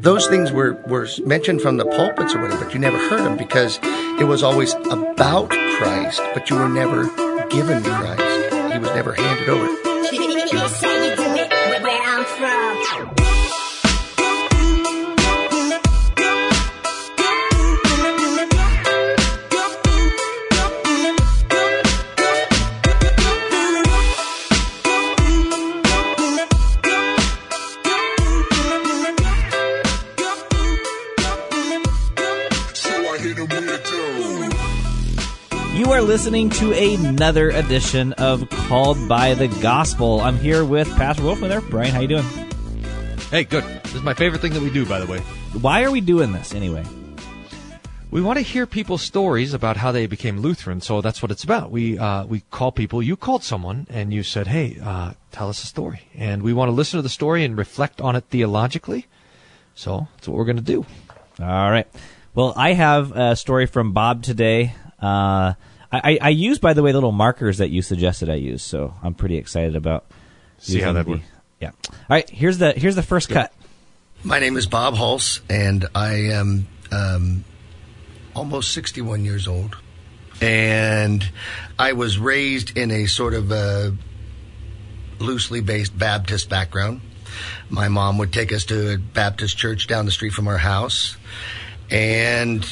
those things were, were mentioned from the pulpits or whatever, but you never heard them because it was always about Christ, but you were never given Christ. He was never handed over. listening to another edition of Called by the Gospel. I'm here with Pastor Wolfmueller. Brian, how you doing? Hey, good. This is my favorite thing that we do, by the way. Why are we doing this anyway? We want to hear people's stories about how they became Lutheran, so that's what it's about. We uh, we call people. You called someone and you said, "Hey, uh, tell us a story," and we want to listen to the story and reflect on it theologically. So that's what we're going to do. All right. Well, I have a story from Bob today. Uh, I, I use, by the way, the little markers that you suggested I use, so I'm pretty excited about. See how that the- works. Yeah. All right. Here's the here's the first cut. My name is Bob Hulse, and I am um, almost 61 years old. And I was raised in a sort of a loosely based Baptist background. My mom would take us to a Baptist church down the street from our house, and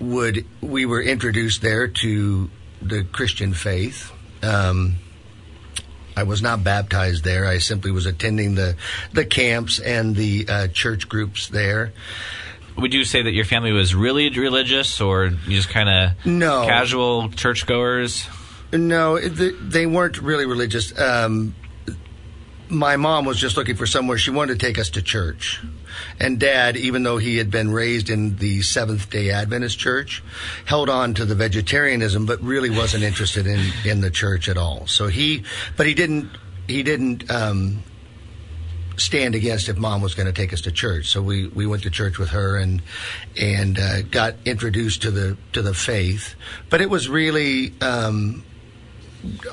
would we were introduced there to the Christian faith. Um, I was not baptized there. I simply was attending the the camps and the uh, church groups there. Would you say that your family was really religious, or you just kind of No. casual churchgoers? No, they weren't really religious. Um, my mom was just looking for somewhere. She wanted to take us to church. And dad, even though he had been raised in the Seventh day Adventist church, held on to the vegetarianism, but really wasn't interested in, in the church at all. So he, but he didn't, he didn't, um, stand against if mom was going to take us to church. So we, we went to church with her and and uh, got introduced to the to the faith. But it was really um,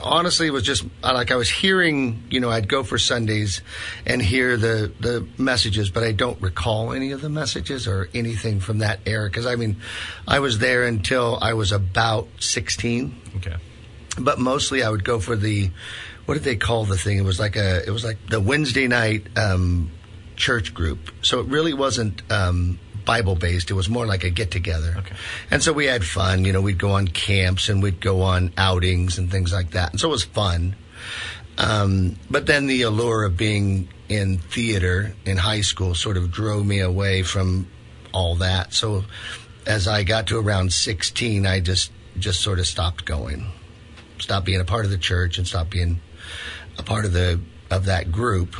honestly it was just like I was hearing. You know, I'd go for Sundays and hear the the messages, but I don't recall any of the messages or anything from that era because I mean, I was there until I was about sixteen Okay. but mostly I would go for the what did they call the thing? It was like a it was like the Wednesday night um, church group. So it really wasn't um, Bible based. It was more like a get together. Okay. And so we had fun. You know, we'd go on camps and we'd go on outings and things like that. And so it was fun. Um, but then the allure of being in theater in high school sort of drove me away from all that. So as I got to around 16, I just just sort of stopped going, stopped being a part of the church, and stopped being a part of the of that group.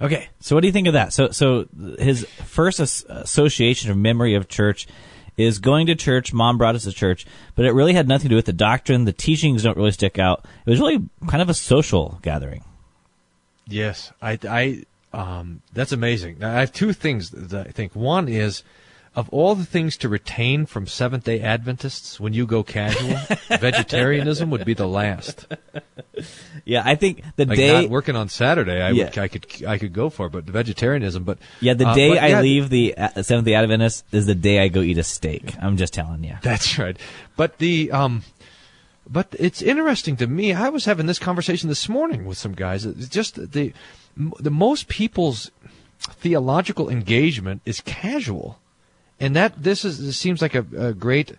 Okay, so what do you think of that? So, so his first as- association of memory of church is going to church. Mom brought us to church, but it really had nothing to do with the doctrine. The teachings don't really stick out. It was really kind of a social gathering. Yes, I, I, um, that's amazing. I have two things that I think. One is, of all the things to retain from Seventh Day Adventists when you go casual, vegetarianism would be the last. Yeah, I think the Like day. not working on Saturday, I Yeah. would, I could, I could go for but the vegetarianism, but yeah, the uh, day but I yeah, leave the uh, Seventh Day Adventist is the day I go eat a steak. I'm just telling you. That's right. But the um, but it's interesting to me. I was having this conversation this morning with some guys. It's just the the most people's theological engagement is casual, and that this is this seems like a, a great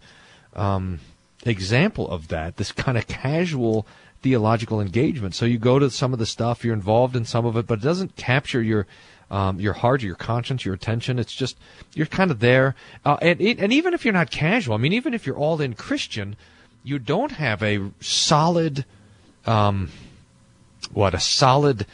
um, example of that. This kind of casual theological engagement. So you go to some of the stuff, you're involved in some of it, but it doesn't capture your um, your heart, your conscience, your attention. It's just you're kind of there, uh, and and even if you're not casual, I mean, even if you're all in Christian, you don't have a solid, um, what a solid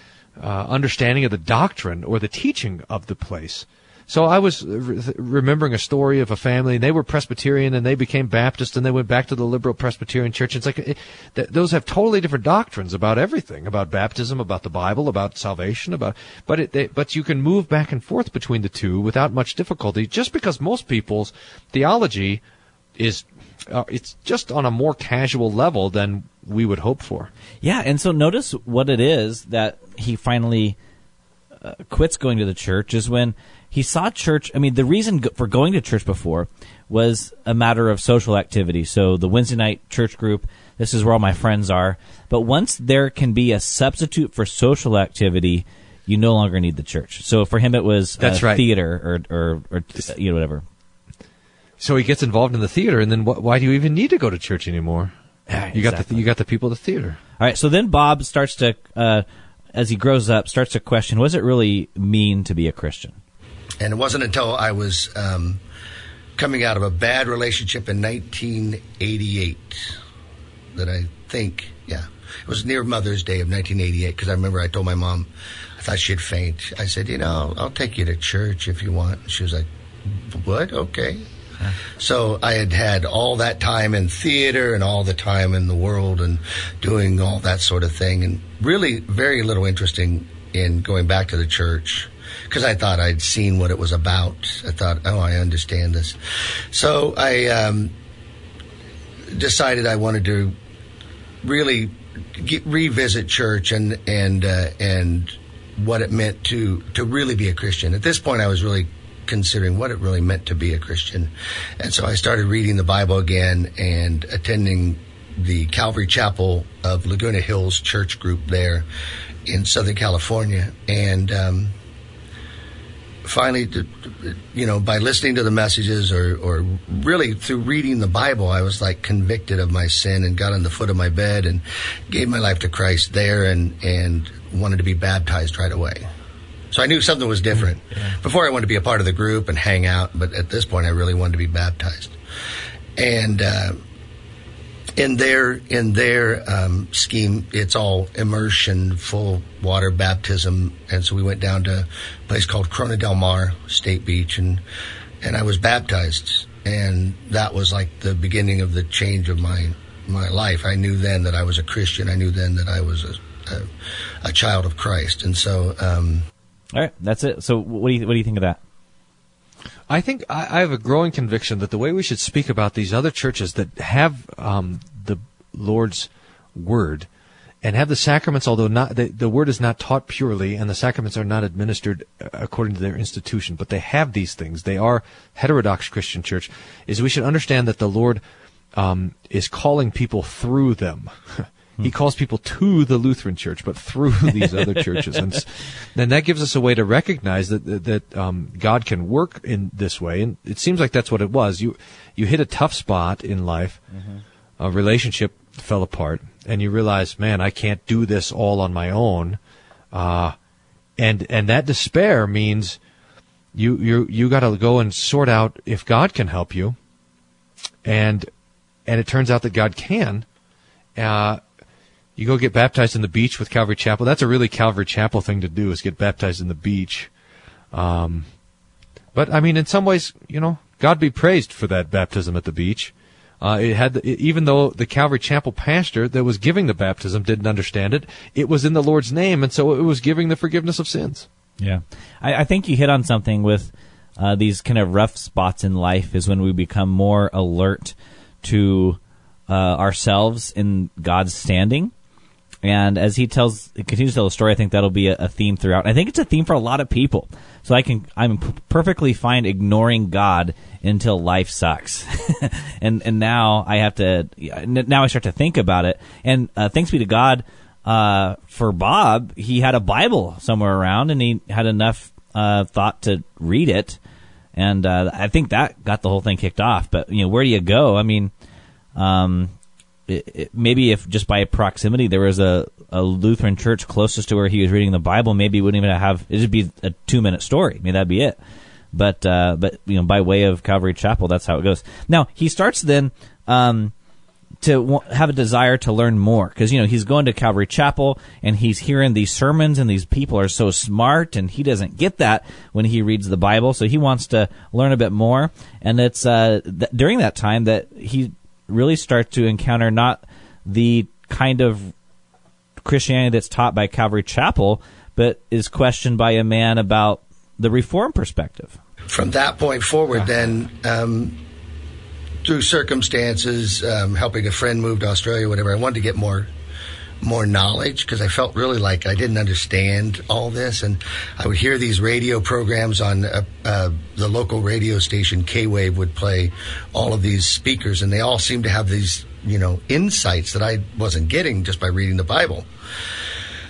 uh, understanding of the doctrine or the teaching of the place. So I was re- remembering a story of a family, and they were Presbyterian, and they became Baptist, and they went back to the liberal Presbyterian church. It's like it, th- those have totally different doctrines about everything, about baptism, about the Bible, about salvation, about. But it, they, but you can move back and forth between the two without much difficulty, just because most people's theology is, uh, it's just on a more casual level than we would hope for. Yeah, and so notice what it is that he finally uh, quits going to the church is when he saw church. I mean, the reason for going to church before was a matter of social activity. So the Wednesday night church group, this is where all my friends are. But once there can be a substitute for social activity, you no longer need the church. So for him, it was That's uh, right. theater or, or, or you know whatever. So he gets involved in the theater, and then wh- why do you even need to go to church anymore? You got the you got the people at the theater. All right. So then Bob starts to, uh, as he grows up, starts to question: What does it really mean to be a Christian? And it wasn't until I was um, coming out of a bad relationship in 1988 that I think, yeah, it was near Mother's Day of 1988 because I remember I told my mom I thought she'd faint. I said, you know, I'll take you to church if you want. And she was like, what? Okay. So I had had all that time in theater and all the time in the world and doing all that sort of thing, and really very little interesting in going back to the church because I thought I'd seen what it was about. I thought, oh, I understand this. So I um, decided I wanted to really get, revisit church and and uh, and what it meant to to really be a Christian. At this point, I was really considering what it really meant to be a Christian, and so I started reading the Bible again and attending the Calvary Chapel of Laguna Hills Church Group there in Southern California, and. Um, finally, to- you know, by listening to the messages or, or really through reading the Bible, I was like convicted of my sin and got on the foot of my bed and gave my life to Christ there and, and wanted to be baptized right away. So I knew something was different. Before I wanted to be a part of the group and hang out, but at this point I really wanted to be baptized. And, uh, in their in their um, scheme, it's all immersion, full water baptism, and so we went down to a place called Corona del Mar State Beach, and and I was baptized, and that was like the beginning of the change of my my life. I knew then that I was a Christian. I knew then that I was a a, a child of Christ, and so um, All right, that's it. So what do you what do you think of that? I think I, I have a growing conviction that the way we should speak about these other churches that have um, the Lord's word and have the sacraments, although not the, the word is not taught purely, and the sacraments are not administered uh, according to their institution, but they have these things. They are heterodox Christian church. Is we should understand that the Lord um, is calling people through them. He calls people to the Lutheran Church, but through these other churches, and then that gives us a way to recognize that that, that um, God can work in this way. And it seems like that's what it was. You you hit a tough spot in life, a relationship fell apart, and you realize, man, I can't do this all on my own, uh, and and that despair means you you you got to go and sort out if God can help you, and and it turns out that God can. Uh, you go get baptized in the beach with Calvary Chapel. That's a really Calvary Chapel thing to do is get baptized in the beach. Um, but I mean, in some ways, you know, God be praised for that baptism at the beach. Uh, it had, the, even though the Calvary Chapel pastor that was giving the baptism didn't understand it, it was in the Lord's name, and so it was giving the forgiveness of sins. Yeah, I, I think you hit on something with uh, these kind of rough spots in life is when we become more alert to uh, ourselves in God's standing. And as he tells, continues to tell the story, I think that'll be a, a theme throughout. I think it's a theme for a lot of people. So I can, I'm p- perfectly fine ignoring God until life sucks, and and now I have to, now I start to think about it. And uh, thanks be to God, uh, for Bob, he had a Bible somewhere around, and he had enough uh, thought to read it, and uh, I think that got the whole thing kicked off. But you know, where do you go? I mean, um, it, it, maybe if just by proximity there was a, a Lutheran church closest to where he was reading the Bible, maybe he wouldn't even have it'd be a two minute story. Maybe that'd be it. But uh, but you know, by way of Calvary Chapel, that's how it goes. Now he starts then um, to wa- have a desire to learn more because you know he's going to Calvary Chapel and he's hearing these sermons and these people are so smart and he doesn't get that when he reads the Bible, so he wants to learn a bit more. And it's uh, th- during that time that he really start to encounter not the kind of Christianity that's taught by Calvary Chapel, but is questioned by a man about the Reform perspective. from that point forward, then um, through circumstances, um, helping a friend move to Australia, whatever, I wanted to get more more knowledge because I felt really like I didn't understand all this, and I would hear these radio programs on uh, uh, the local radio station. K Wave would play all of these speakers, and they all seemed to have these you know insights that I wasn't getting just by reading the Bible.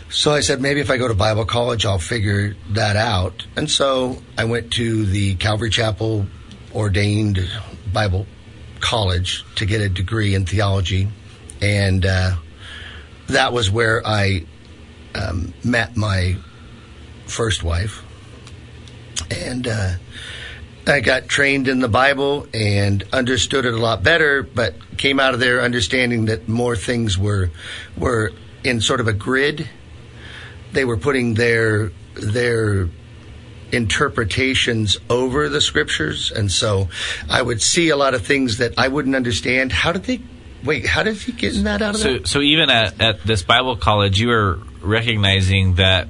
So I said, maybe if I go to Bible college, I'll figure that out. And so I went to the Calvary Chapel ordained Bible college to get a degree in theology. And uh, that was where I um, met my first wife. And uh, I got trained in the Bible and understood it a lot better, but came out of there understanding that more things were were in sort of a grid. They were putting their their interpretations over the scriptures. And so i would see a lot of things that i wouldn't understand. How did they wait how did he get that out of So, that so even at, at this Bible college, you were recognizing that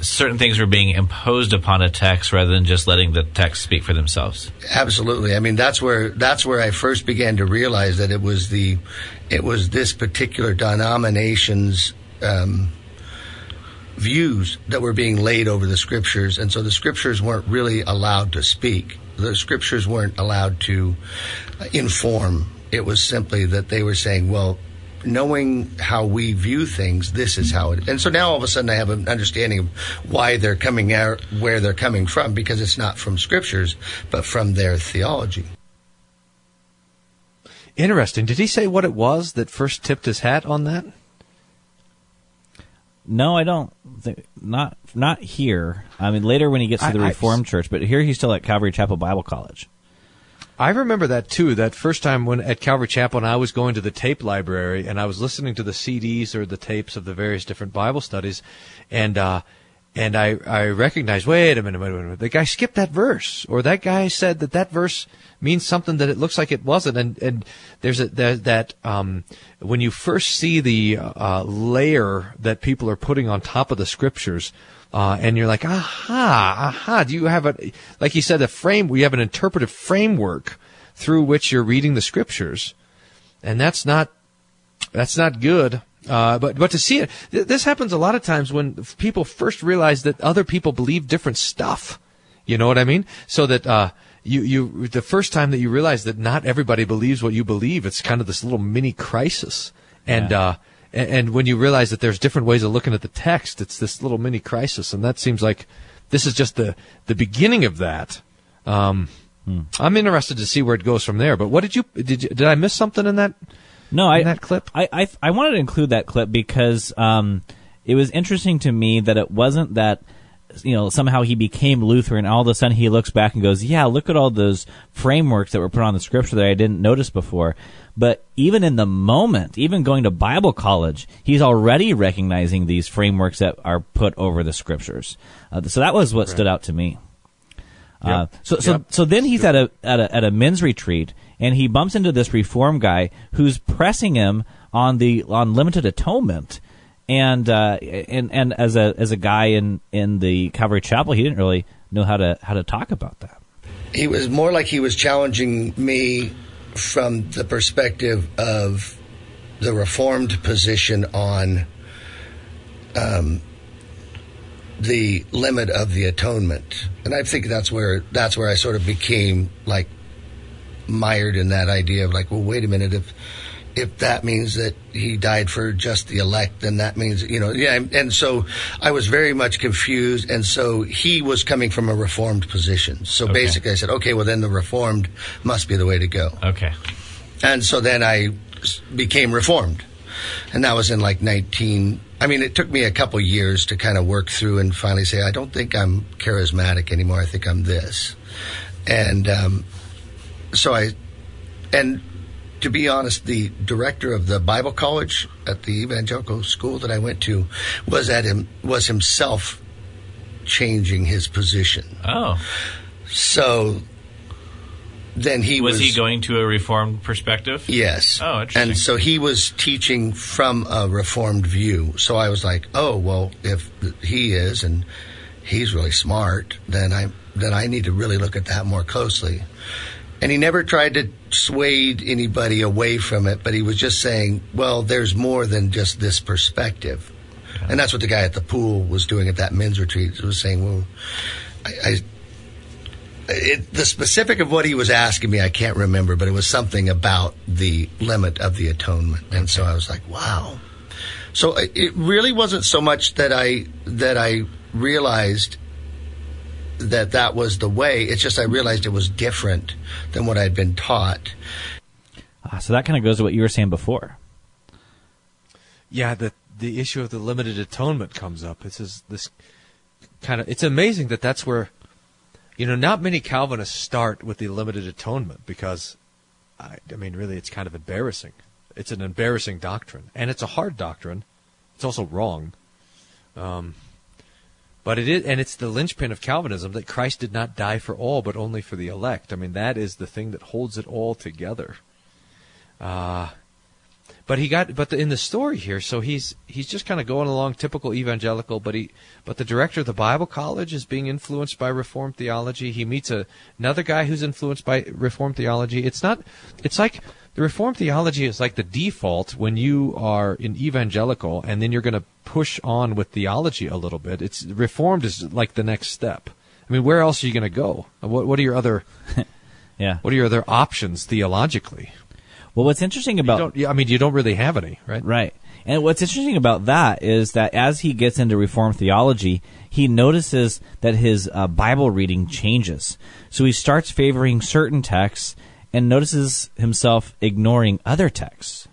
certain things were being imposed upon a text rather than just letting the text speak for themselves. absolutely i mean that's where that's where i first began to realize that it was the it was this particular denomination's um, views that were being laid over the scriptures, and so the scriptures weren't really allowed to speak. The scriptures weren't allowed to inform. It was simply that they were saying, well, knowing how we view things, this is how it. And so now all of a sudden I have an understanding of why they're coming out, where they're coming from, because it's not from scriptures, but from their theology. Interesting. Did he say what it was that first tipped his hat on that? No, I don't. Think, not not here. I mean, later when he gets to the I- Reformed Church, but here he's still at Calvary Chapel Bible College. I remember that too. That first time when at Calvary Chapel, and I was going to the tape library and I was listening to the CDs or the tapes of the various different Bible studies, and uh, and I I recognized. Wait a minute, wait a minute. The guy skipped that verse, or that guy said that that verse means something that it looks like it wasn't. And and there's a that, that um, when you first see the uh, layer that people are putting on top of the scriptures. Uh, and you're like, aha, aha. Do you have a, like you said, a frame, we have an interpretive framework through which you're reading the scriptures. And that's not, that's not good. Uh, but, but to see it, th- this happens a lot of times when people first realize that other people believe different stuff. You know what I mean? So that, uh, you, you, the first time that you realize that not everybody believes what you believe, it's kind of this little mini crisis. And, Yeah. uh, and, and when you realize that there's different ways of looking at the text, it's this little mini crisis, and that seems like this is just the the beginning of that. Um, I'm interested to see where it goes from there. But what did you did you, did I miss something in that? No, I in that clip? I, I I wanted to include that clip because um, it was interesting to me that it wasn't that you know somehow he became Lutheran. All of a sudden he looks back and goes, "Yeah, look at all those frameworks that were put on the scripture that I didn't notice before." But even in the moment, even going to Bible college, he's already recognizing these frameworks that are put over the scriptures. Uh, so that was what stood out to me. Uh, so so Yep. so then he's at a at a at a men's retreat and he bumps into this reform guy who's pressing him on the on limited atonement and uh, and and as a as a guy in in the Calvary Chapel he didn't really know how to how to talk about that. He was more like he was challenging me from the perspective of the reformed position on um, the limit of the atonement, and I think that's where that's where I sort of became like mired in that idea of like, well, wait a minute, if if that means that he died for just the elect, then that means you know, yeah. And, and so I was very much confused, and so he was coming from a reformed position. So Okay. basically, I said, okay, well then the reformed must be the way to go. Okay. And so then I became reformed. And that was in like 19. I mean, it took me a couple years to kind of work through and finally say, I don't think I'm charismatic anymore. I think I'm this. And um, so I, and to be honest, the director of the Bible college at the evangelical school that I went to was at him, was himself changing his position. Oh, So then he was was, he going to a reformed perspective? Yes. Oh, interesting. And so he was teaching from a reformed view. So I was like, oh well, if he is and he's really smart, then I then I need to really look at that more closely. And he never tried to sway anybody away from it, but he was just saying, well, there's more than just this perspective. And that's what the guy at the pool was doing at that men's retreat. He was saying, well, I, I it, the specific of what he was asking me, I can't remember, but it was something about the limit of the atonement. And so I was like, wow. So it it really wasn't so much that I, that I realized that that was the way. It's just I realized it was different than what I'd been taught. Ah, so that kind of goes to what you were saying before. Yeah, the the issue of the limited atonement comes up. It's this, this kind of. It's amazing that that's where, you know, not many Calvinists start with the limited atonement because, I, I mean, really, it's kind of embarrassing. It's an embarrassing doctrine, and it's a hard doctrine. It's also wrong. Um, but it is, and it's the linchpin of Calvinism that Christ did not die for all, but only for the elect. I mean, that is the thing that holds it all together. Uh, but he got, but the, in the story here, so he's he's just kind of going along typical evangelical. But he, but the director of the Bible College is being influenced by Reformed theology. He meets a, another guy who's influenced by Reformed theology. It's not, it's like the Reformed theology is like the default when you are in evangelical, and then you're going to push on with theology a little bit. It's Reformed is like the next step. I mean, where else are you going to go? What what are your other Yeah. what are your other options theologically? Well, what's interesting about don't, I mean, you don't really have any, right? Right. And what's interesting about that is that as he gets into Reformed theology, he notices that his uh, Bible reading changes. So he starts favoring certain texts and notices himself ignoring other texts.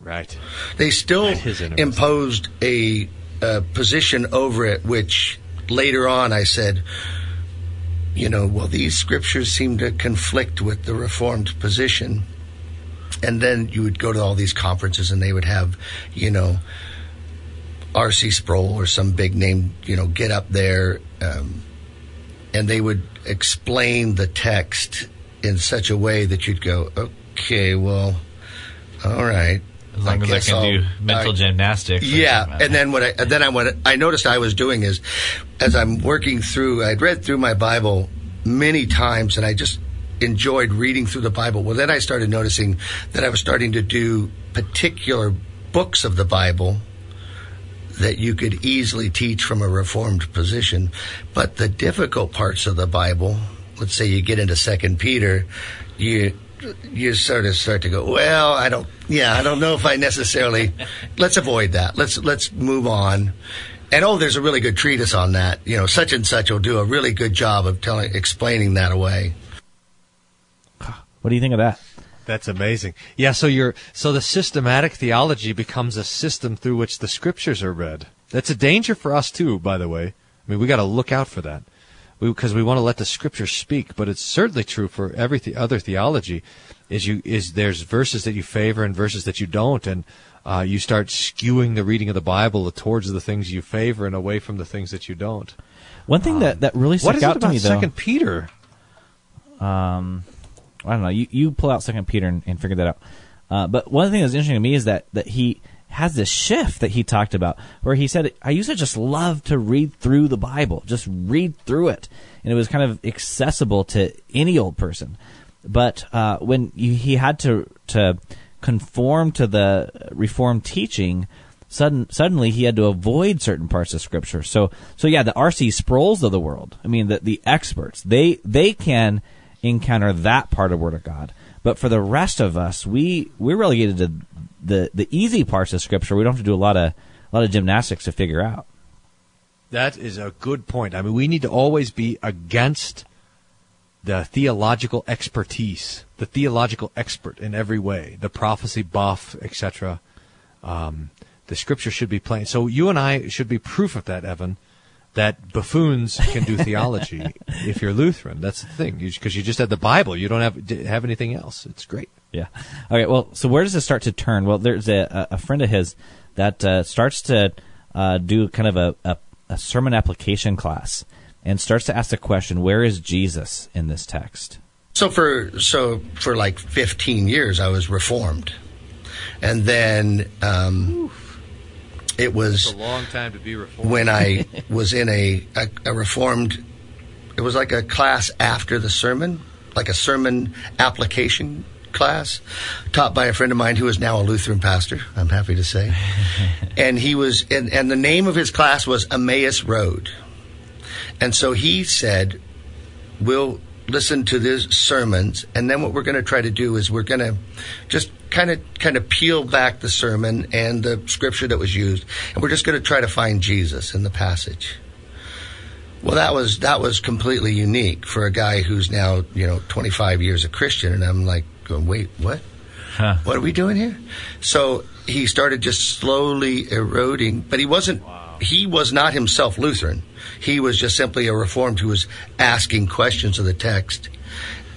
Right. They still That is interesting. imposed a, a position over it, which later on I said, you know, well, these scriptures seem to conflict with the Reformed position. And then you would go to all these conferences and they would have, you know, R.C. Sproul or some big name, you know, get up there um, and they would explain the text in such a way that you'd go, okay, well, all right. As long as I can I'll- do mental I- gymnastics. yeah, and then what I and then I what I noticed I was doing is, as I'm working through, I'd read through my Bible many times, and I just enjoyed reading through the Bible. Well, then I started noticing that I was starting to do particular books of the Bible that you could easily teach from a reformed position, but the difficult parts of the Bible, let's say you get into Second Peter, you you sort of start to go, well, I don't, yeah, I don't know if I necessarily. let's avoid that. Let's let's move on. And oh, there's a really good treatise on that. You know, such and such will do a really good job of telling, explaining that away. What do you think of that? That's amazing. Yeah, so you're so the systematic theology becomes a system through which the scriptures are read. That's a danger for us too, by the way. I mean, we got to look out for that because we, want to let the scriptures speak. But it's certainly true for every the other theology. Is you is there's verses that you favor and verses that you don't, and uh, you start skewing the reading of the Bible towards the things you favor and away from the things that you don't. One thing that, that really Um, stuck out to me, though. Second Peter? um, I don't know. You you pull out Second Peter and, and figure that out. Uh, but one thing that's interesting to me is that that he has this shift that he talked about, where he said, "I used to just love to read through the Bible, just read through it, and it was kind of accessible to any old person." But uh, when you, he had to to conform to the Reformed teaching, sudden suddenly he had to avoid certain parts of Scripture. So so yeah, the R.C. Sproul's of the world. I mean, the the experts they they can encounter that part of Word of God. But for the rest of us, we we're relegated to the the easy parts of Scripture. We don't have to do a lot of a lot of gymnastics to figure out. That is a good point. I mean, we need to always be against the theological expertise, the theological expert in every way, the prophecy buff, etc. Um, the scripture should be plain. So you and I should be proof of that, Evan. That buffoons can do theology if you're Lutheran. That's the thing, because you, just had the Bible. You don't have have anything else. It's great. Yeah. Okay. Well, so where does it start to turn? Well, there's a, a friend of his that uh, starts to uh, do kind of a, a, a sermon application class and starts to ask the question, "Where is Jesus in this text?" So for so for like 15 years, I was reformed, and then um, it was a long time to be reformed. when I was in a, a, a reformed. It was like a class after the sermon, like a sermon application class taught by a friend of mine who is now a Lutheran pastor. I'm happy to say, and he was, and, and the name of his class was Emmaus Road, and so he said, "We'll listen to these sermons, and then what we're going to try to do is we're going to just kind of kind of peel back the sermon and the scripture that was used, and we're just going to try to find Jesus in the passage." Well, that was that was completely unique for a guy who's now you know 25 years a Christian, and I'm like, going, wait, what? Huh. What are we doing here? So he started just slowly eroding, but he wasn't. He was not himself Lutheran. He was just simply a Reformed who was asking questions of the text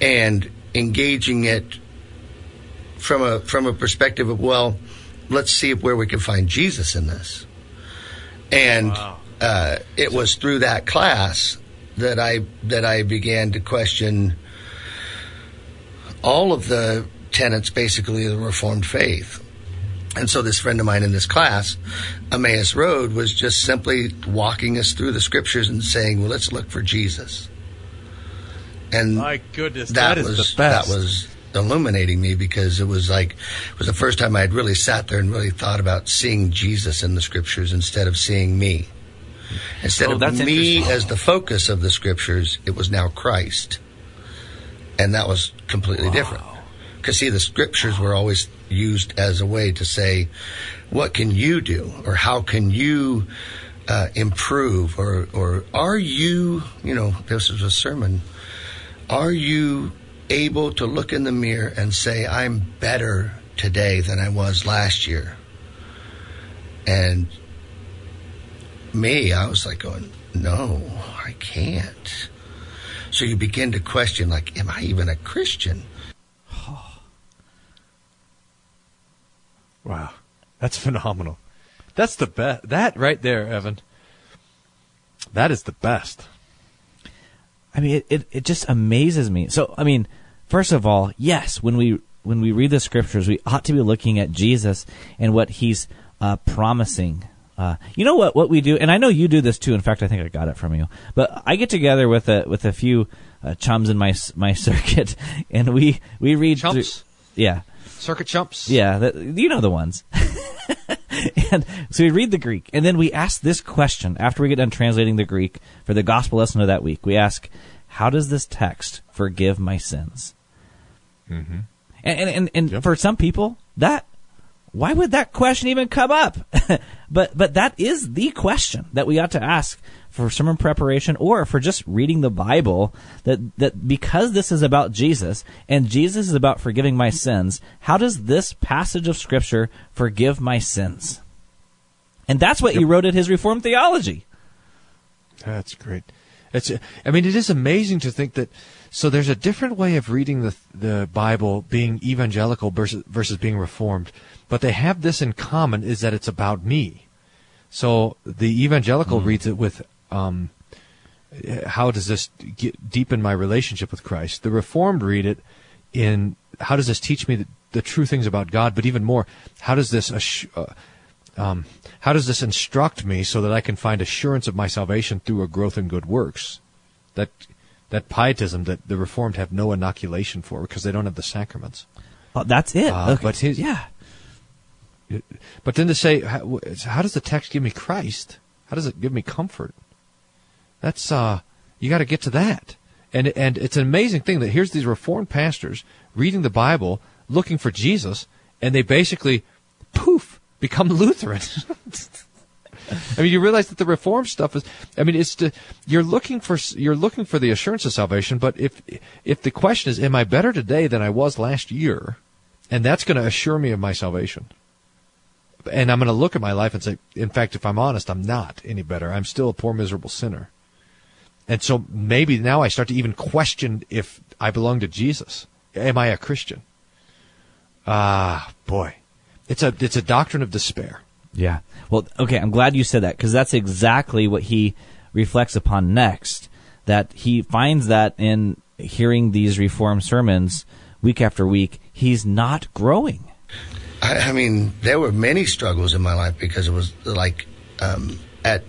and engaging it from a from a perspective of well, let's see where we can find Jesus in this. And uh, it was through that class that I that I began to question all of the tenets, basically, of the Reformed faith. And so, this friend of mine in this class, Emmaus Road, was just simply walking us through the scriptures and saying, "Well, let's look for Jesus." And My goodness, that that is was the best. that was illuminating me because it was like it was the first time I had really sat there and really thought about seeing Jesus in the scriptures instead of seeing me. Instead Oh, of me as the focus of the scriptures, it was now Christ, and that was completely different. Because see, the scriptures were always used as a way to say, "What can you do?" or "How can you uh, improve?" or "Or are you?" You know, this is a sermon. Are you able to look in the mirror and say, I'm better today than I was last year? And me, I was like going, no, I can't. So you begin to question, like, am I even a Christian? Wow, that's phenomenal. That's the best. That right there, Evan. That is the best. I mean, it, it, it just amazes me. So, I mean, first of all, yes, when we when we read the scriptures, we ought to be looking at Jesus and what he's uh, promising. Uh, you know what? What we do, and I know you do this too. In fact, I think I got it from you. But I get together with a with a few uh, chums in my my circuit, and we we read. Chumps? through- yeah, Circuit chumps. yeah, the, you know the ones. and so we read the Greek, and then we ask this question after we get done translating the Greek for the gospel lesson of that week. We ask, "How does this text forgive my sins?" Mm-hmm. And and and, and Yep. for some people, that why would that question even come up? but but that is the question that we ought to ask for sermon preparation or for just reading the Bible. That that because this is about Jesus and Jesus is about forgiving my sins. How does this passage of Scripture forgive my sins? And that's what he wrote at his Reformed theology. That's great. It's. I mean, it is amazing to think that. So there's a different way of reading the the Bible, being evangelical versus versus being reformed, but they have this in common: is that it's about me. So the evangelical hmm. reads it with, um, how does this get, deepen my relationship with Christ? The reformed read it in how does this teach me the, the true things about God? But even more, how does this uh, um, how does this instruct me so that I can find assurance of my salvation through a growth in good works? That that pietism that the Reformed have no inoculation for because they don't have the sacraments. Oh, that's it. Uh, Okay. but his- yeah, But then to say, how, how does the text give me Christ? How does it give me comfort? That's uh, you got to get to that. And and it's an amazing thing that here's these Reformed pastors reading the Bible, looking for Jesus, and they basically, poof, become Lutheran. I mean, you realize that the Reformed stuff is. I mean, it's to, you're looking for you're looking for the assurance of salvation. But if if the question is, am I better today than I was last year, and that's going to assure me of my salvation, and I'm going to look at my life and say, in fact, if I'm honest, I'm not any better. I'm still a poor, miserable sinner. And so maybe now I start to even question if I belong to Jesus. Am I a Christian? Ah, boy, it's a it's a doctrine of despair. Yeah. Well, okay, I'm glad you said that because that's exactly what he reflects upon next. That he finds that in hearing these reform sermons week after week, he's not growing. I, I mean, there were many struggles in my life because it was like um, at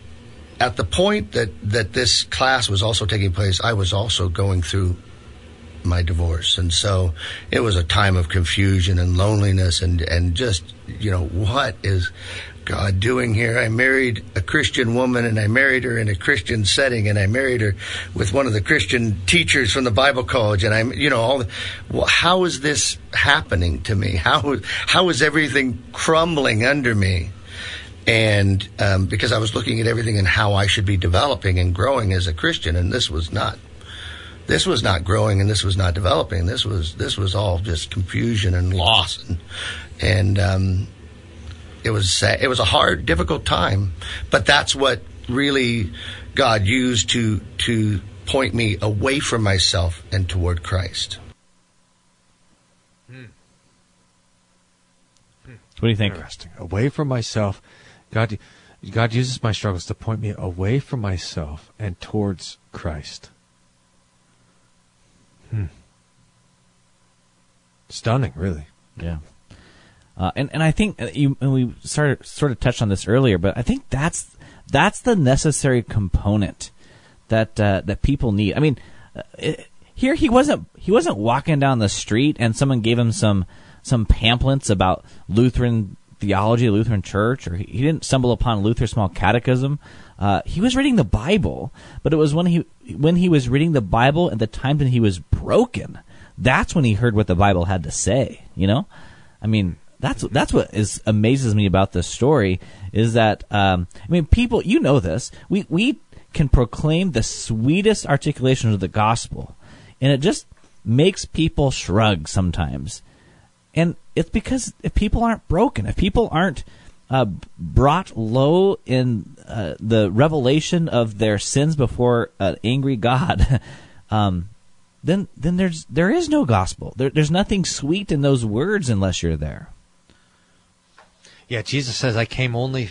at the point that that this class was also taking place, I was also going through my divorce, and so it was a time of confusion and loneliness, and and just you know what is God doing here? I married a Christian woman, and I married her in a Christian setting, and I married her with one of the Christian teachers from the Bible college, and I'm you know all. Well, how is this happening to me? How how is everything crumbling under me? And um, because I was looking at everything and how I should be developing and growing as a Christian, and this was not, this was not growing, and this was not developing. This was this was all just confusion and loss, and and um, it was it was a hard, difficult time, but that's what really God used to to point me away from myself and toward Christ. What do you think? Interesting. Away from myself, God, God uses my struggles to point me away from myself and towards Christ. Hmm. Stunning, really. Yeah. Uh, and and I think uh, you and we started sort of touched on this earlier, but I think that's that's the necessary component that uh, that people need. I mean, uh, it, here he wasn't he wasn't walking down the street and someone gave him some some pamphlets about Lutheran theology, of the Lutheran Church, or he, didn't stumble upon Luther's Small Catechism. Uh, he was reading the Bible, but it was when he when he was reading the Bible at the time that he was broken. That's when he heard what the Bible had to say. You know, I mean, that's that's what is amazes me about this story is that um, I mean, people, you know this. We we can proclaim the sweetest articulation of the gospel, and it just makes people shrug sometimes. And it's because if people aren't broken, if people aren't uh, brought low in uh, the revelation of their sins before an angry God, um, then then there's there is no gospel. There, there's nothing sweet in those words unless you're there. Yeah, Jesus says, I came only.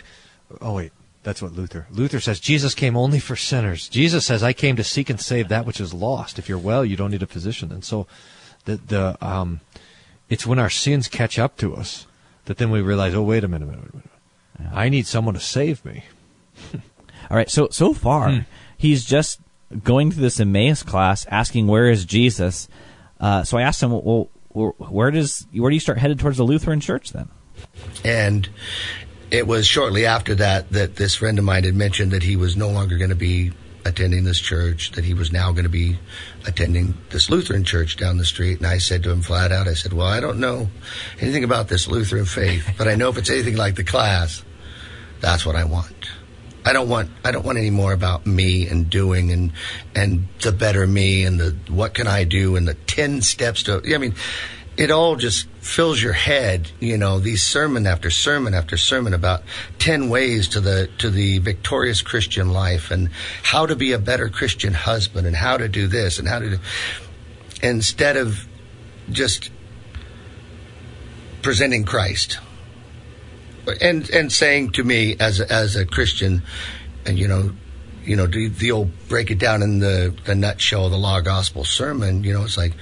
Oh, wait. That's what Luther. Luther says Jesus came only for sinners. Jesus says, I came to seek and save that which is lost. If you're well, you don't need a physician. And so the, the, um, it's when our sins catch up to us that then we realize, oh, wait a minute, wait a minute, wait a minute. I need someone to save me. All right. So so far, Hmm. he's just going through this Emmaus class, asking where is Jesus. Uh, so I asked him, well, where does where do you start headed towards the Lutheran Church then? And it was shortly after that that this friend of mine had mentioned that he was no longer going to be attending this church, that he was now going to be attending this Lutheran church down the street. And I said to him flat out, I said, Well, I don't know anything about this Lutheran faith, but I know if it's anything like the class, that's what I want. I don't want I don't want any more about me and doing and and the better me and the what can I do and the ten steps to I mean it all just fills your head, you know, these sermon after sermon after sermon about 10 ways to the to the victorious Christian life and how to be a better Christian husband and how to do this and how to do, instead of just presenting Christ and and saying to me as a, as a Christian, and you know, you know, the, the old break it down in the the nutshell of the law gospel sermon. You know, it's like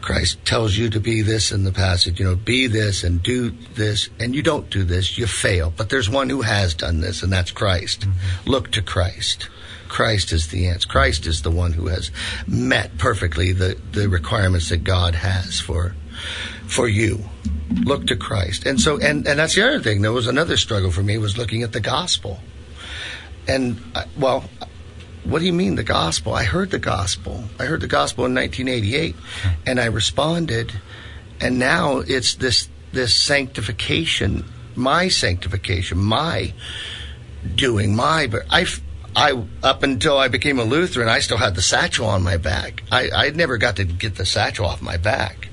Christ tells you to be this in the passage. You know, be this and do this, and you don't do this, you fail. But there's one who has done this, and that's Christ. Mm-hmm. Look to Christ. Christ is the answer. Christ is the one who has met perfectly the, the requirements that God has for for you. Look to Christ. And so and, and that's the other thing. There was another struggle for me was looking at the gospel. And I, well, what do you mean the gospel? I heard the gospel. I heard the gospel in 1988 and I responded and now it's this this sanctification, my sanctification, my doing my but I I up until I became a Lutheran, I still had the satchel on my back. I I never got to get the satchel off my back.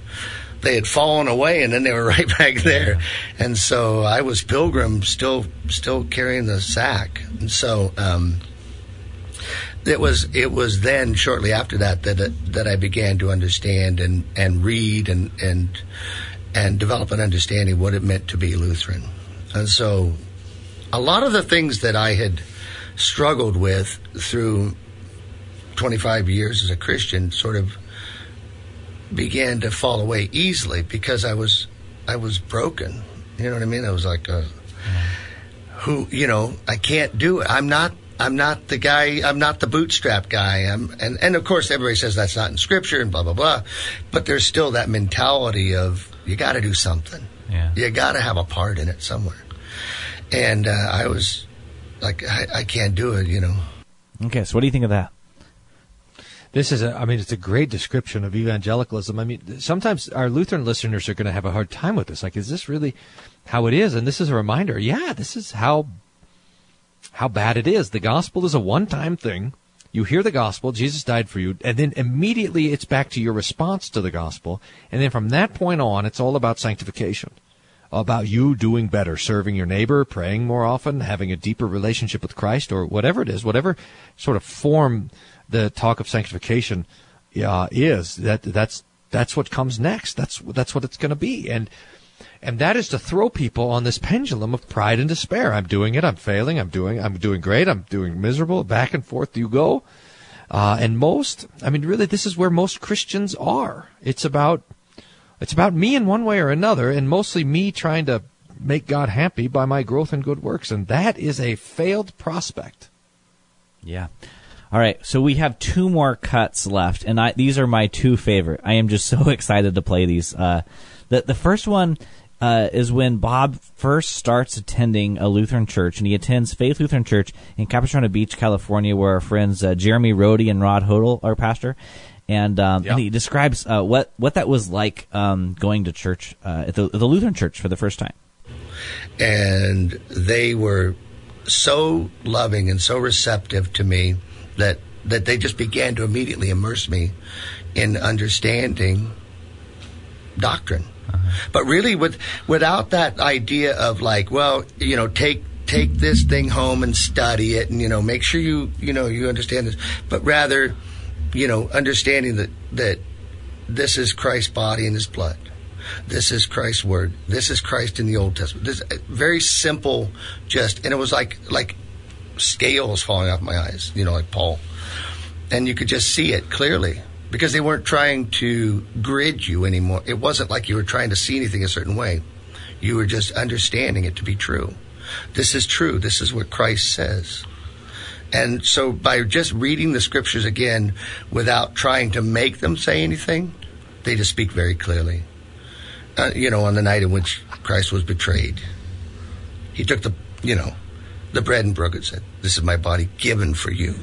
They had fallen away, and then they were right back there. And so I was pilgrim, still still carrying the sack. And so um, it was it was then shortly after that that it, that I began to understand and and read and and and develop an understanding what it meant to be Lutheran. And so a lot of the things that I had struggled with through 25 years as a Christian sort of began to fall away easily because I was I was broken. You know what I mean? I was like, uh, who you know, I can't do it. I'm not I'm not the guy. I'm not the bootstrap guy. I'm, and and of course everybody says that's not in scripture and blah blah blah, but there's still that mentality of you got to do something. Yeah. You got to have a part in it somewhere. And uh, I was like, I, I can't do it. You know. Okay, so what do you think of that? This is, a, I mean, it's a great description of evangelicalism. I mean, sometimes our Lutheran listeners are going to have a hard time with this. Like, is this really how it is? And this is a reminder. Yeah, this is how how bad it is. The gospel is a one-time thing. You hear the gospel, Jesus died for you, and then immediately it's back to your response to the gospel. And then from that point on, it's all about sanctification. About you doing better, serving your neighbor, praying more often, having a deeper relationship with Christ, or whatever it is, whatever sort of form the talk of sanctification uh, is. That that's that's what comes next. That's that's what it's going to be. And and that is to throw people on this pendulum of pride and despair. I'm doing it. I'm failing. I'm doing. I'm doing great. I'm doing miserable. Back and forth you go. Uh, and most, I mean, really, this is where most Christians are. It's about, it's about me in one way or another, and mostly me trying to make God happy by my growth and good works, and that is a failed prospect. Yeah. All right, so we have two more cuts left, and I, these are my two favorite. I am just so excited to play these. Uh, the the first one uh, is when Bob first starts attending a Lutheran church, and he attends Faith Lutheran Church in Capistrano Beach, California, where our friends uh, Jeremy Rhode and Rod Hodel are pastor. And, um, Yep. and he describes uh, what what that was like um, going to church uh, at the, the Lutheran church for the first time. and they were so loving and so receptive to me that that they just began to immediately immerse me in understanding doctrine. Uh-huh. But really, with without that idea of like, well, you know, take take this thing home and study it, and you know, make sure you you know you understand this. But rather, you know, understanding that that this is Christ's body and His blood. This is Christ's word. This is Christ in the Old Testament. This uh, very simple, just and it was like like scales falling off my eyes, you know, like Paul, and you could just see it clearly because they weren't trying to grid you anymore. It wasn't like you were trying to see anything a certain way. You were just understanding it to be true. This is true. This is what Christ says. And so by just reading the scriptures again without trying to make them say anything, they just speak very clearly. Uh, you know, on the night in which Christ was betrayed, he took the, you know, the bread and broke it, and said, This is my body given for you.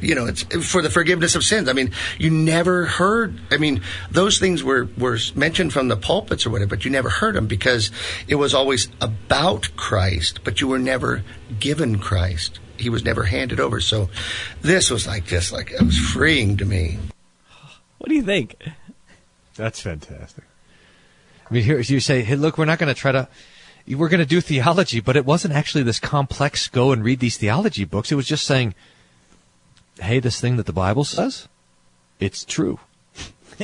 You know, it's for the forgiveness of sins. I mean, you never heard, I mean, those things were, were mentioned from the pulpits or whatever, but you never heard them because it was always about Christ, but you were never given Christ. He was never handed over. So this was like just like, it was freeing to me. What do you think? That's fantastic. I mean, here you say, "Hey, look, we're not going to try to, we're going to do theology," but it wasn't actually this complex. Go and read these theology books. It was just saying, "Hey, this thing that the Bible says, it's true."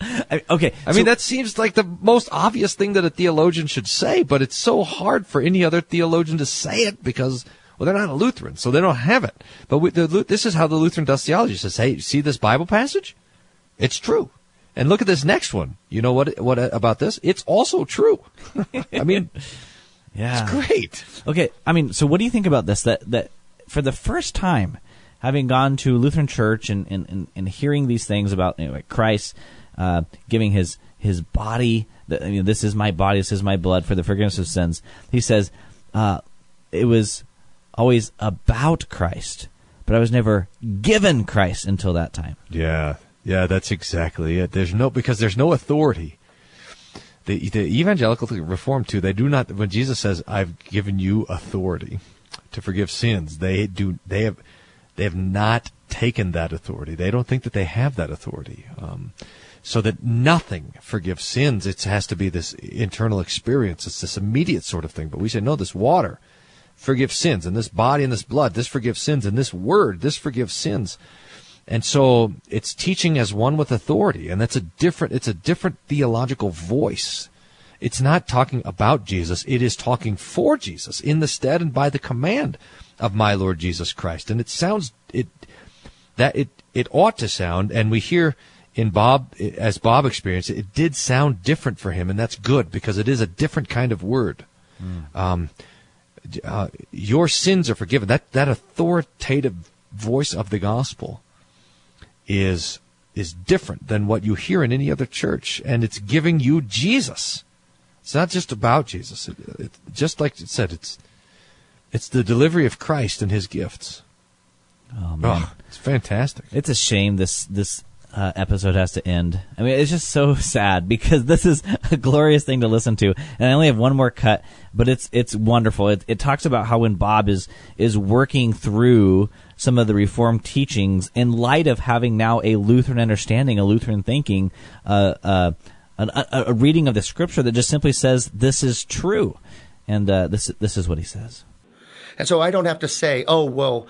I, okay, I mean, that seems like the most obvious thing that a theologian should say, but it's so hard for any other theologian to say it because, well, they're not a Lutheran, so they don't have it. But we, the, this is how the Lutheran does theology. Says, hey, see this Bible passage? It's true. And look at this next one. You know what, what about this? It's also true. I mean, yeah, it's great. Okay, I mean, so what do you think about this? That that for the first time, having gone to Lutheran church and and, and, and hearing these things about you know, like Christ uh, giving his his body, the, you know, this is my body, this is my blood for the forgiveness of sins. He says uh, it was always about Christ, but I was never given Christ until that time. Yeah, yeah, that's exactly it. There's no because there's no authority. The, the evangelical reform too. They do not. When Jesus says, "I've given you authority to forgive sins," they do. They have. They have not taken that authority. They don't think that they have that authority. Um, so that nothing forgives sins. It has to be this internal experience. It's this immediate sort of thing. But we say, no, this water forgives sins, and this body and this blood, this forgives sins, and this word, this forgives sins. And so it's teaching as one with authority, and that's a different, it's a different theological voice. It's not talking about Jesus, it is talking for Jesus in the stead and by the command of my Lord Jesus Christ. And it sounds, it, that it, it ought to sound, and we hear in Bob, as Bob experienced it, it did sound different for him, and that's good because it is a different kind of word. Um, uh, your sins are forgiven. That that authoritative voice of the gospel is is different than what you hear in any other church, and it's giving you Jesus. It's not just about Jesus. It, it, just like it said, it's it's the delivery of Christ and His gifts. Oh man, Oh, it's fantastic. it's a shame this this uh, episode has to end. I mean, it's just so sad because this is a glorious thing to listen to, and I only have one more cut, but it's it's wonderful. It, it talks about how when Bob is is working through some of the Reformed teachings in light of having now a Lutheran understanding, a Lutheran thinking, uh, uh, an, a, a reading of the Scripture that just simply says this is true, and uh, this this is what he says. And so I don't have to say, oh, well,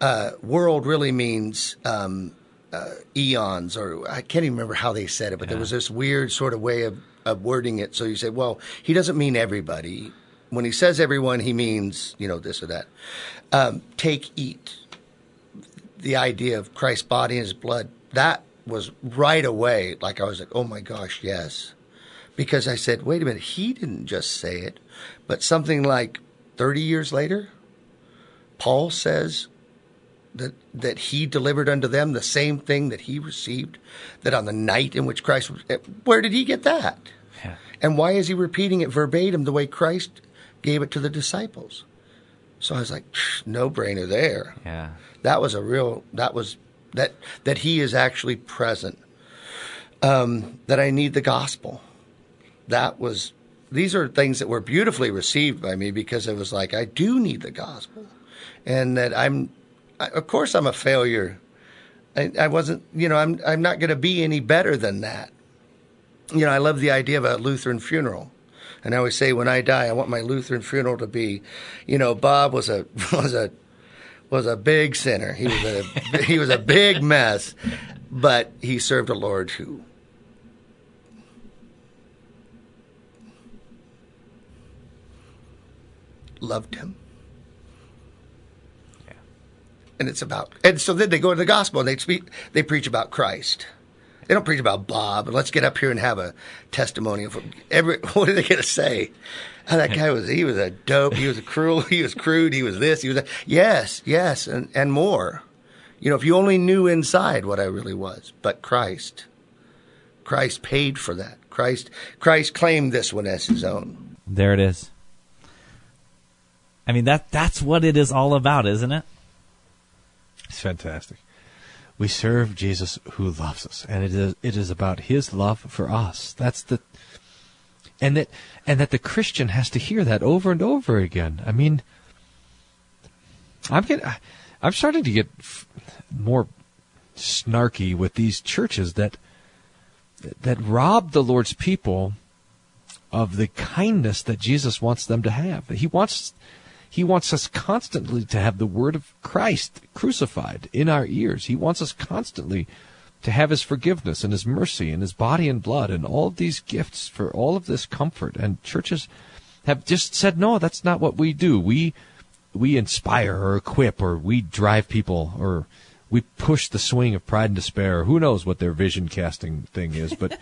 uh, world really means um, uh, eons, or I can't even remember how they said it, but there was this weird sort of way of, of wording it. So you say, well, he doesn't mean everybody. When he says everyone, he means, you know, this or that. Um, take, eat. The idea of Christ's body and his blood, that was right away. Like I was like, oh my gosh, yes. Because I said, wait a minute, he didn't just say it, but something like 30 years later, Paul says that that he delivered unto them the same thing that he received, that on the night in which Christ was, where did he get that? Yeah. And why is he repeating it verbatim the way Christ gave it to the disciples? So I was like, no brainer there. Yeah. That was a real. That was that that he is actually present. Um, that I need the gospel. That was. These are things that were beautifully received by me because it was like I do need the gospel, and that I'm. I, of course, I'm a failure. I, I wasn't. You know, I'm. I'm not going to be any better than that. You know, I love the idea of a Lutheran funeral. And I always say, when I die, I want my Lutheran funeral to be, you know, Bob was a was a was a big sinner. He was a he was a big mess, but he served a Lord who loved him. And it's about and so then they go to the gospel and they speak they preach about Christ. They don't preach about Bob. And let's get up here and have a testimony of every. What are they going to say? Oh, that guy was. He was a dope. He was a cruel. He was crude. He was this. He was that. Yes, yes, and and more. You know, if you only knew inside what I really was. But Christ, Christ paid for that. Christ, Christ claimed this one as his own. There it is. I mean that that's what it is all about, isn't it? It's fantastic. We serve Jesus who loves us, and it is it is about His love for us. That's the and that and that the Christian has to hear that over and over again. I mean, I'm getting, I'm starting to get more snarky with these churches that that rob the Lord's people of the kindness that Jesus wants them to have. He wants he wants us constantly to have the word of Christ crucified in our ears. He wants us constantly to have his forgiveness and his mercy and his body and blood and all of these gifts for all of this comfort. And churches have just said, no, that's not what we do. We, we inspire or equip or we drive people or we push the swing of pride and despair. Who knows what their vision casting thing is, but,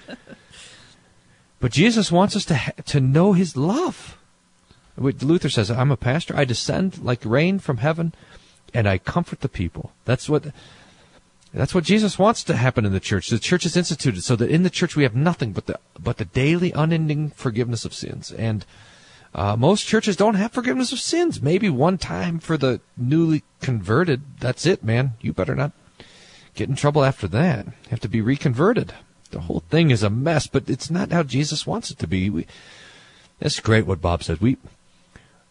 but Jesus wants us to, ha- to know his love. Luther says, I'm a pastor. I descend like rain from heaven and I comfort the people. That's what, that's what Jesus wants to happen in the church. The church is instituted so that in the church we have nothing but the, but the daily unending forgiveness of sins. And, uh, most churches don't have forgiveness of sins. Maybe one time for the newly converted. That's it, man. You better not get in trouble after that. You have to be reconverted. The whole thing is a mess, but it's not how Jesus wants it to be. We, that's great what Bob said. We,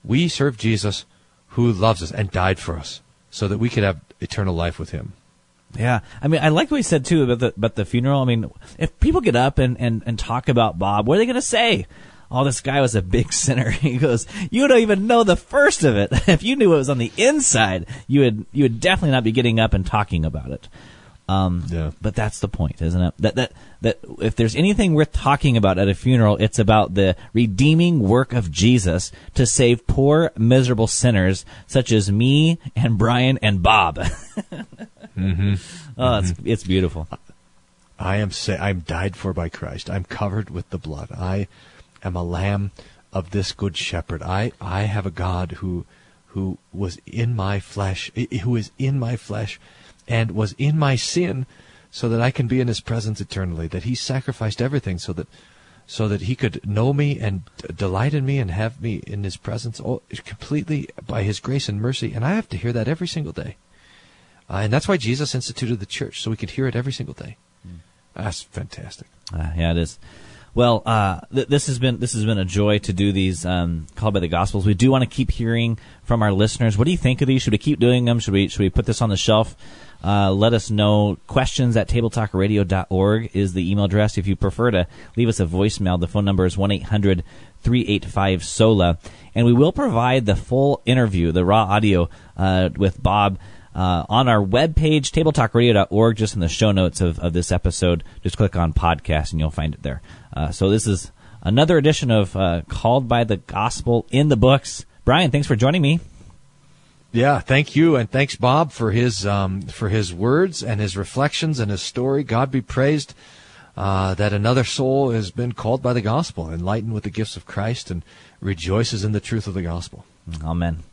we serve Jesus who loves us and died for us so that we could have eternal life with him. Yeah, I mean, I like what he said too about the about the funeral. I mean, if people get up and and, and talk about Bob, what are they going to say? Oh, this guy was a big sinner. He goes, you don't even know the first of it. if you knew it was on the inside, you would you would definitely not be getting up and talking about it. Um, Yeah. But that's the point, isn't it? That that that if there's anything worth talking about at a funeral, it's about the redeeming work of Jesus to save poor, miserable sinners such as me and Brian and Bob. Oh, it's it's beautiful. I am sa- I'm died for by Christ. I'm covered with the blood. I am a lamb of this good shepherd. I, I have a God who, who was in my flesh, who is in my flesh and was in my sin so that I can be in his presence eternally, that he sacrificed everything so that so that he could know me and delight in me and have me in his presence all, completely by his grace and mercy. And I have to hear that every single day. Uh, and that's why Jesus instituted the church, so we could hear it every single day. Mm. That's fantastic. Uh, yeah, it is. Well, uh, th- this has been this has been a joy to do these um, called by the Gospels. We do want to keep hearing from our listeners. What do you think of these? Should we keep doing them? Should we should we put this on the shelf? Uh, let us know. Questions at tabletalkradio.org is the email address. If you prefer to leave us a voicemail, the phone number is 1 800 385 SOLA. And we will provide the full interview, the raw audio uh, with Bob. Uh, on our webpage, tabletalkradio.org, just in the show notes of, of this episode, just click on podcast and you'll find it there. Uh, so this is another edition of uh, Called by the Gospel in the Books. Brian, thanks for joining me. Yeah, thank you, and thanks Bob for his um, for his words and his reflections and his story. God be praised uh, that another soul has been called by the gospel, enlightened with the gifts of Christ, and rejoices in the truth of the gospel. Amen.